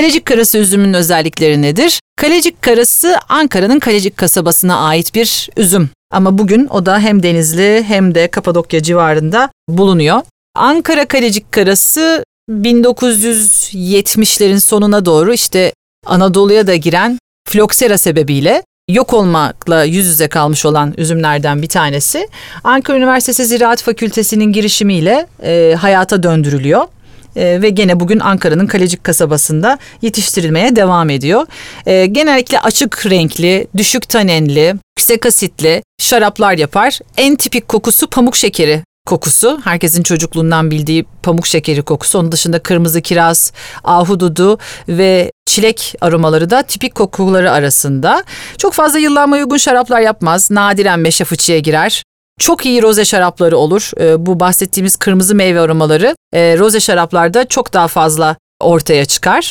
Kalecik karası üzümünün özellikleri nedir? Kalecik karası Ankara'nın Kalecik kasabasına ait bir üzüm. Ama bugün o da hem Denizli hem de Kapadokya civarında bulunuyor. Ankara Kalecik karası 1970'lerin sonuna doğru işte Anadolu'ya da giren floksera sebebiyle yok olmakla yüz yüze kalmış olan üzümlerden bir tanesi. Ankara Üniversitesi Ziraat Fakültesi'nin girişimiyle e, hayata döndürülüyor. E, ve gene bugün Ankara'nın Kalecik kasabasında yetiştirilmeye devam ediyor. E, genellikle açık renkli, düşük tanenli, yüksek asitli şaraplar yapar. En tipik kokusu pamuk şekeri kokusu. Herkesin çocukluğundan bildiği pamuk şekeri kokusu. Onun dışında kırmızı kiraz, ahududu ve çilek aromaları da tipik kokuları arasında. Çok fazla yıllanmaya uygun şaraplar yapmaz. Nadiren meşe fıçıya girer. Çok iyi roze şarapları olur. Ee, bu bahsettiğimiz kırmızı meyve aromaları e, roze şaraplarda çok daha fazla ortaya çıkar.